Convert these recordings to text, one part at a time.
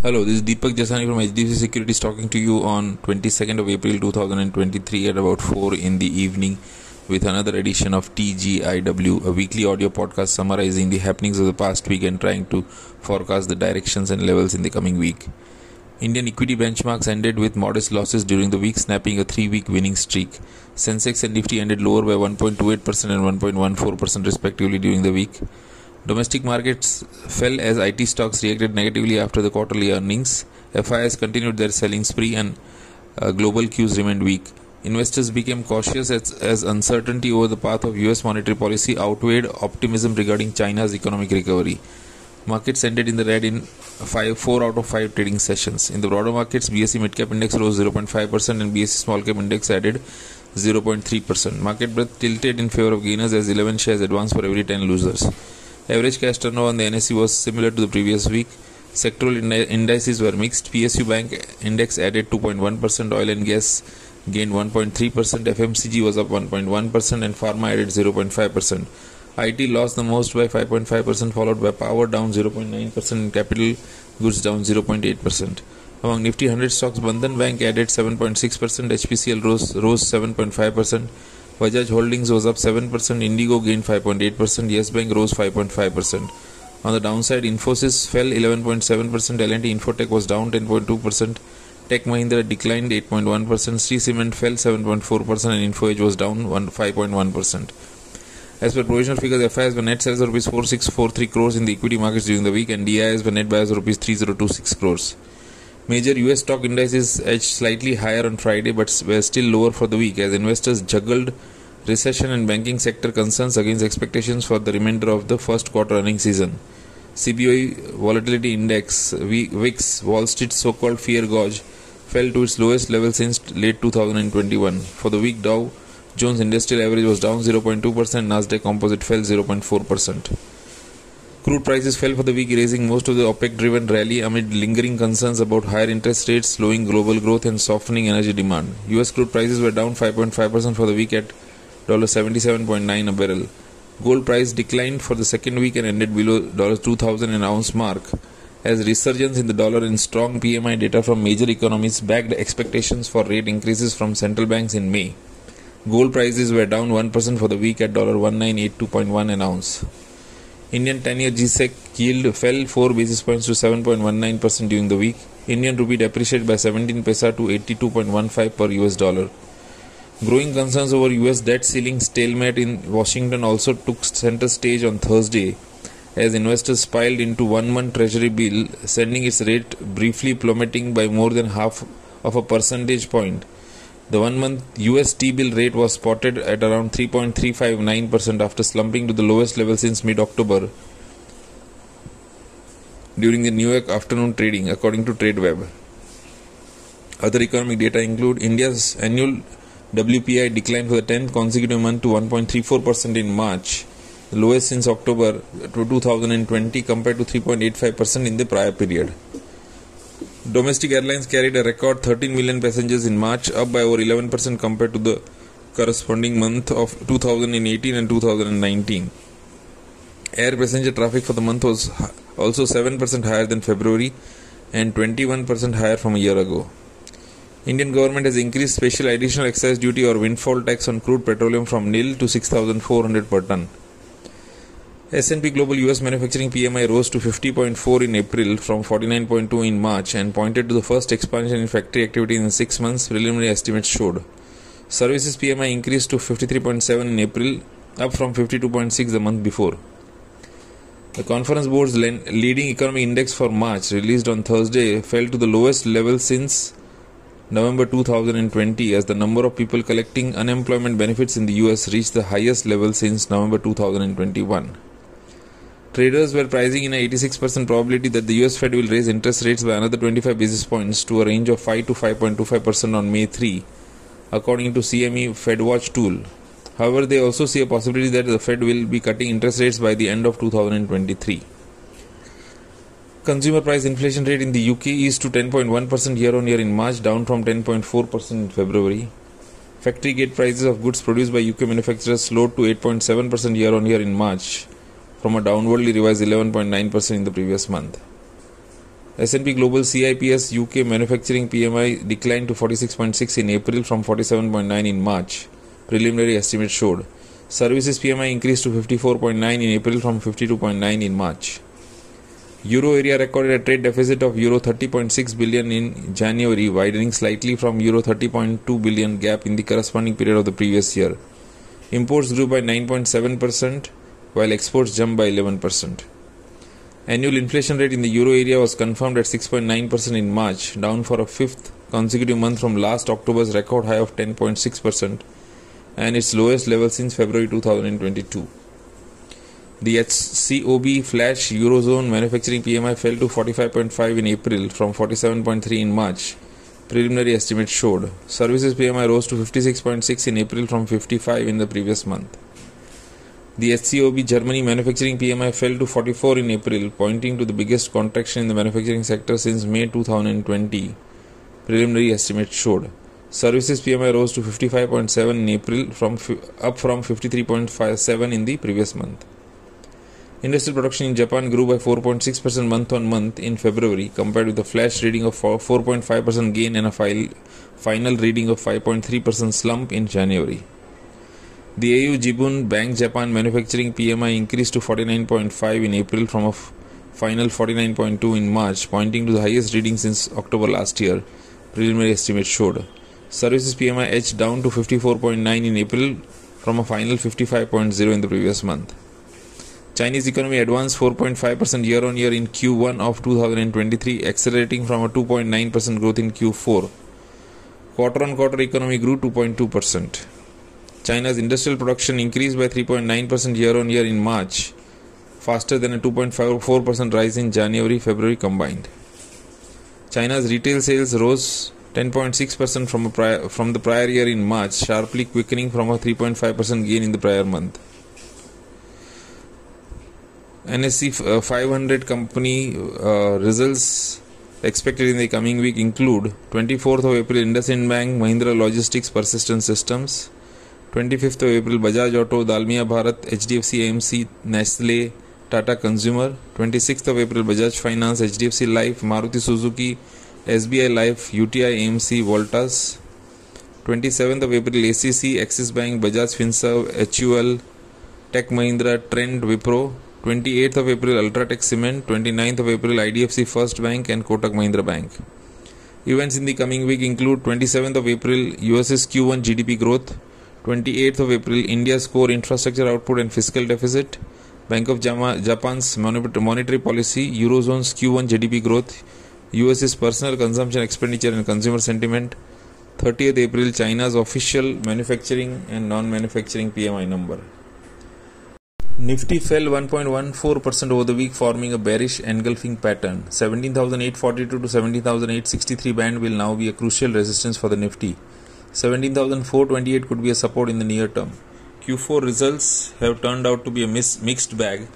Hello, this is Deepak Jasani from HDFC Securities talking to you on 22nd of April 2023 at about 4 in the evening with another edition of TGIW, a weekly audio podcast summarizing the happenings of the past week and trying to forecast the directions and levels in the coming week. Indian equity benchmarks ended with modest losses during the week, snapping a three week winning streak. Sensex and Nifty ended lower by 1.28% and 1.14% respectively during the week. Domestic markets fell as IT stocks reacted negatively after the quarterly earnings. FIs continued their selling spree and uh, global cues remained weak. Investors became cautious as, as uncertainty over the path of US monetary policy outweighed optimism regarding China's economic recovery. Markets ended in the red in five, 4 out of 5 trading sessions. In the broader markets, BSE Midcap Index rose 0.5% and BSE Small Cap Index added 0.3%. Market breadth tilted in favor of gainers as 11 shares advanced for every 10 losers. Average cash turnover on the NSE was similar to the previous week. Sectoral indices were mixed. PSU Bank index added 2.1%, oil and gas gained 1.3%, FMCG was up 1.1%, and pharma added 0.5%. IT lost the most by 5.5%, followed by power down 0.9%, and capital goods down 0.8%. Among Nifty 100 stocks, Bandhan Bank added 7.6%, HPCL rose, rose 7.5%. Bajaj Holdings was up 7%, Indigo gained 5.8%, Yes Bank rose 5.5%. On the downside, Infosys fell 11.7%, L&T Infotech was down 10.2%, Tech Mahindra declined 8.1%, Shree Cement fell 7.4%, and InfoEdge was down 5.1%. As per provisional figures, FIs were net sales of rupees 4643 crores in the equity markets during the week, and DIs were net buyers of rupees 3026 crores. Major US stock indices edged slightly higher on Friday but were still lower for the week as investors juggled recession and banking sector concerns against expectations for the remainder of the first quarter earnings season. CBOE Volatility Index, VIX, Wall Street's so called fear gauge, fell to its lowest level since late 2021. For the week, Dow Jones Industrial Average was down 0.2%, Nasdaq Composite fell 0.4%. Crude prices fell for the week, raising most of the OPEC driven rally amid lingering concerns about higher interest rates, slowing global growth, and softening energy demand. US crude prices were down 5.5% for the week at $77.9 a barrel. Gold price declined for the second week and ended below 2000 an ounce mark as resurgence in the dollar and strong PMI data from major economies backed expectations for rate increases from central banks in May. Gold prices were down 1% for the week at $1982.1 an ounce. Indian 10-year GSEC yield fell 4 basis points to 7.19% during the week. Indian rupee depreciated by 17 paisa to 82.15 per US dollar. Growing concerns over US debt ceiling stalemate in Washington also took center stage on Thursday as investors piled into one-month treasury bill sending its rate briefly plummeting by more than half of a percentage point the one month US T bill rate was spotted at around 3.359% after slumping to the lowest level since mid October during the New York afternoon trading, according to TradeWeb. Other economic data include India's annual WPI declined for the 10th consecutive month to 1.34% in March, the lowest since October 2020 compared to 3.85% in the prior period. Domestic airlines carried a record 13 million passengers in March, up by over 11% compared to the corresponding month of 2018 and 2019. Air passenger traffic for the month was also 7% higher than February and 21% higher from a year ago. Indian government has increased special additional excise duty or windfall tax on crude petroleum from nil to 6400 per ton. S&P Global US manufacturing PMI rose to 50.4 in April from 49.2 in March and pointed to the first expansion in factory activity in 6 months preliminary estimates showed. Services PMI increased to 53.7 in April up from 52.6 the month before. The Conference Board's leading economic index for March released on Thursday fell to the lowest level since November 2020 as the number of people collecting unemployment benefits in the US reached the highest level since November 2021. Traders were pricing in a 86% probability that the US Fed will raise interest rates by another 25 basis points to a range of 5 to 5.25% on May 3, according to CME FedWatch tool. However, they also see a possibility that the Fed will be cutting interest rates by the end of 2023. Consumer price inflation rate in the UK is to 10.1% year on year in March, down from 10.4% in February. Factory gate prices of goods produced by UK manufacturers slowed to 8.7% year on year in March, from a downwardly revised 11.9% in the previous month. S&P Global CIPS UK manufacturing PMI declined to 46.6 in April from 47.9 in March. Preliminary estimate showed. Services PMI increased to 54.9 in April from 52.9 in March. Euro area recorded a trade deficit of euro 30.6 billion in January, widening slightly from euro 30.2 billion gap in the corresponding period of the previous year. Imports grew by 9.7%, while exports jumped by 11%. Annual inflation rate in the euro area was confirmed at 6.9% in March, down for a fifth consecutive month from last October's record high of 10.6% and its lowest level since February 2022. The HCOB flash Eurozone manufacturing PMI fell to 45.5 in April from 47.3 in March. Preliminary estimates showed. Services PMI rose to 56.6 in April from 55 in the previous month. The HCOB Germany manufacturing PMI fell to 44 in April, pointing to the biggest contraction in the manufacturing sector since May 2020. Preliminary estimates showed. Services PMI rose to 55.7 in April, from up from 53.57 in the previous month. Industrial production in Japan grew by 4.6% month on month in February, compared with a flash reading of 4.5% gain and a final reading of 5.3% slump in January. The AU Jibun Bank Japan manufacturing PMI increased to 49.5 in April from a f- final 49.2 in March, pointing to the highest reading since October last year. Preliminary estimates showed. Services PMI edged down to 54.9 in April from a final 55.0 in the previous month. Chinese economy advanced 4.5% year on year in Q1 of 2023, accelerating from a 2.9% growth in Q4. Quarter on quarter economy grew 2.2%. China's industrial production increased by 3.9% year on year in March, faster than a 2.4% rise in January February combined. China's retail sales rose 10.6% from, prior, from the prior year in March, sharply quickening from a 3.5% gain in the prior month. NSE 500 company uh, results expected in the coming week include 24th of April IndusInd Bank, Mahindra Logistics Persistent Systems, 25th of April Bajaj Auto, Dalmia Bharat, HDFC AMC, Nestle, Tata Consumer, 26th of April Bajaj Finance, HDFC Life, Maruti Suzuki, SBI Life, UTI AMC, Voltas, 27th of April ACC, Axis Bank, Bajaj Finserv, HUL, Tech Mahindra, Trent, Wipro, 28th of April Ultratech Cement, 29th of April IDFC First Bank and Kotak Mahindra Bank. Events in the coming week include 27th of April US's Q1 GDP growth, 28th of April, India's core infrastructure output and fiscal deficit. Bank of Japan's monetary policy, Eurozone's Q1 GDP growth, US's personal consumption expenditure and consumer sentiment. 30th April, China's official manufacturing and non-manufacturing PMI number. Nifty fell 1.14% over the week, forming a bearish engulfing pattern. 17,842 to 17,863 band will now be a crucial resistance for the Nifty. 17,428 could be a support in the near term. Q4 results have turned out to be a mixed bag,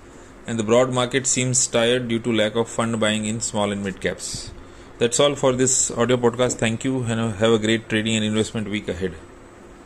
and the broad market seems tired due to lack of fund buying in small and mid caps. That's all for this audio podcast. Thank you and have a great trading and investment week ahead.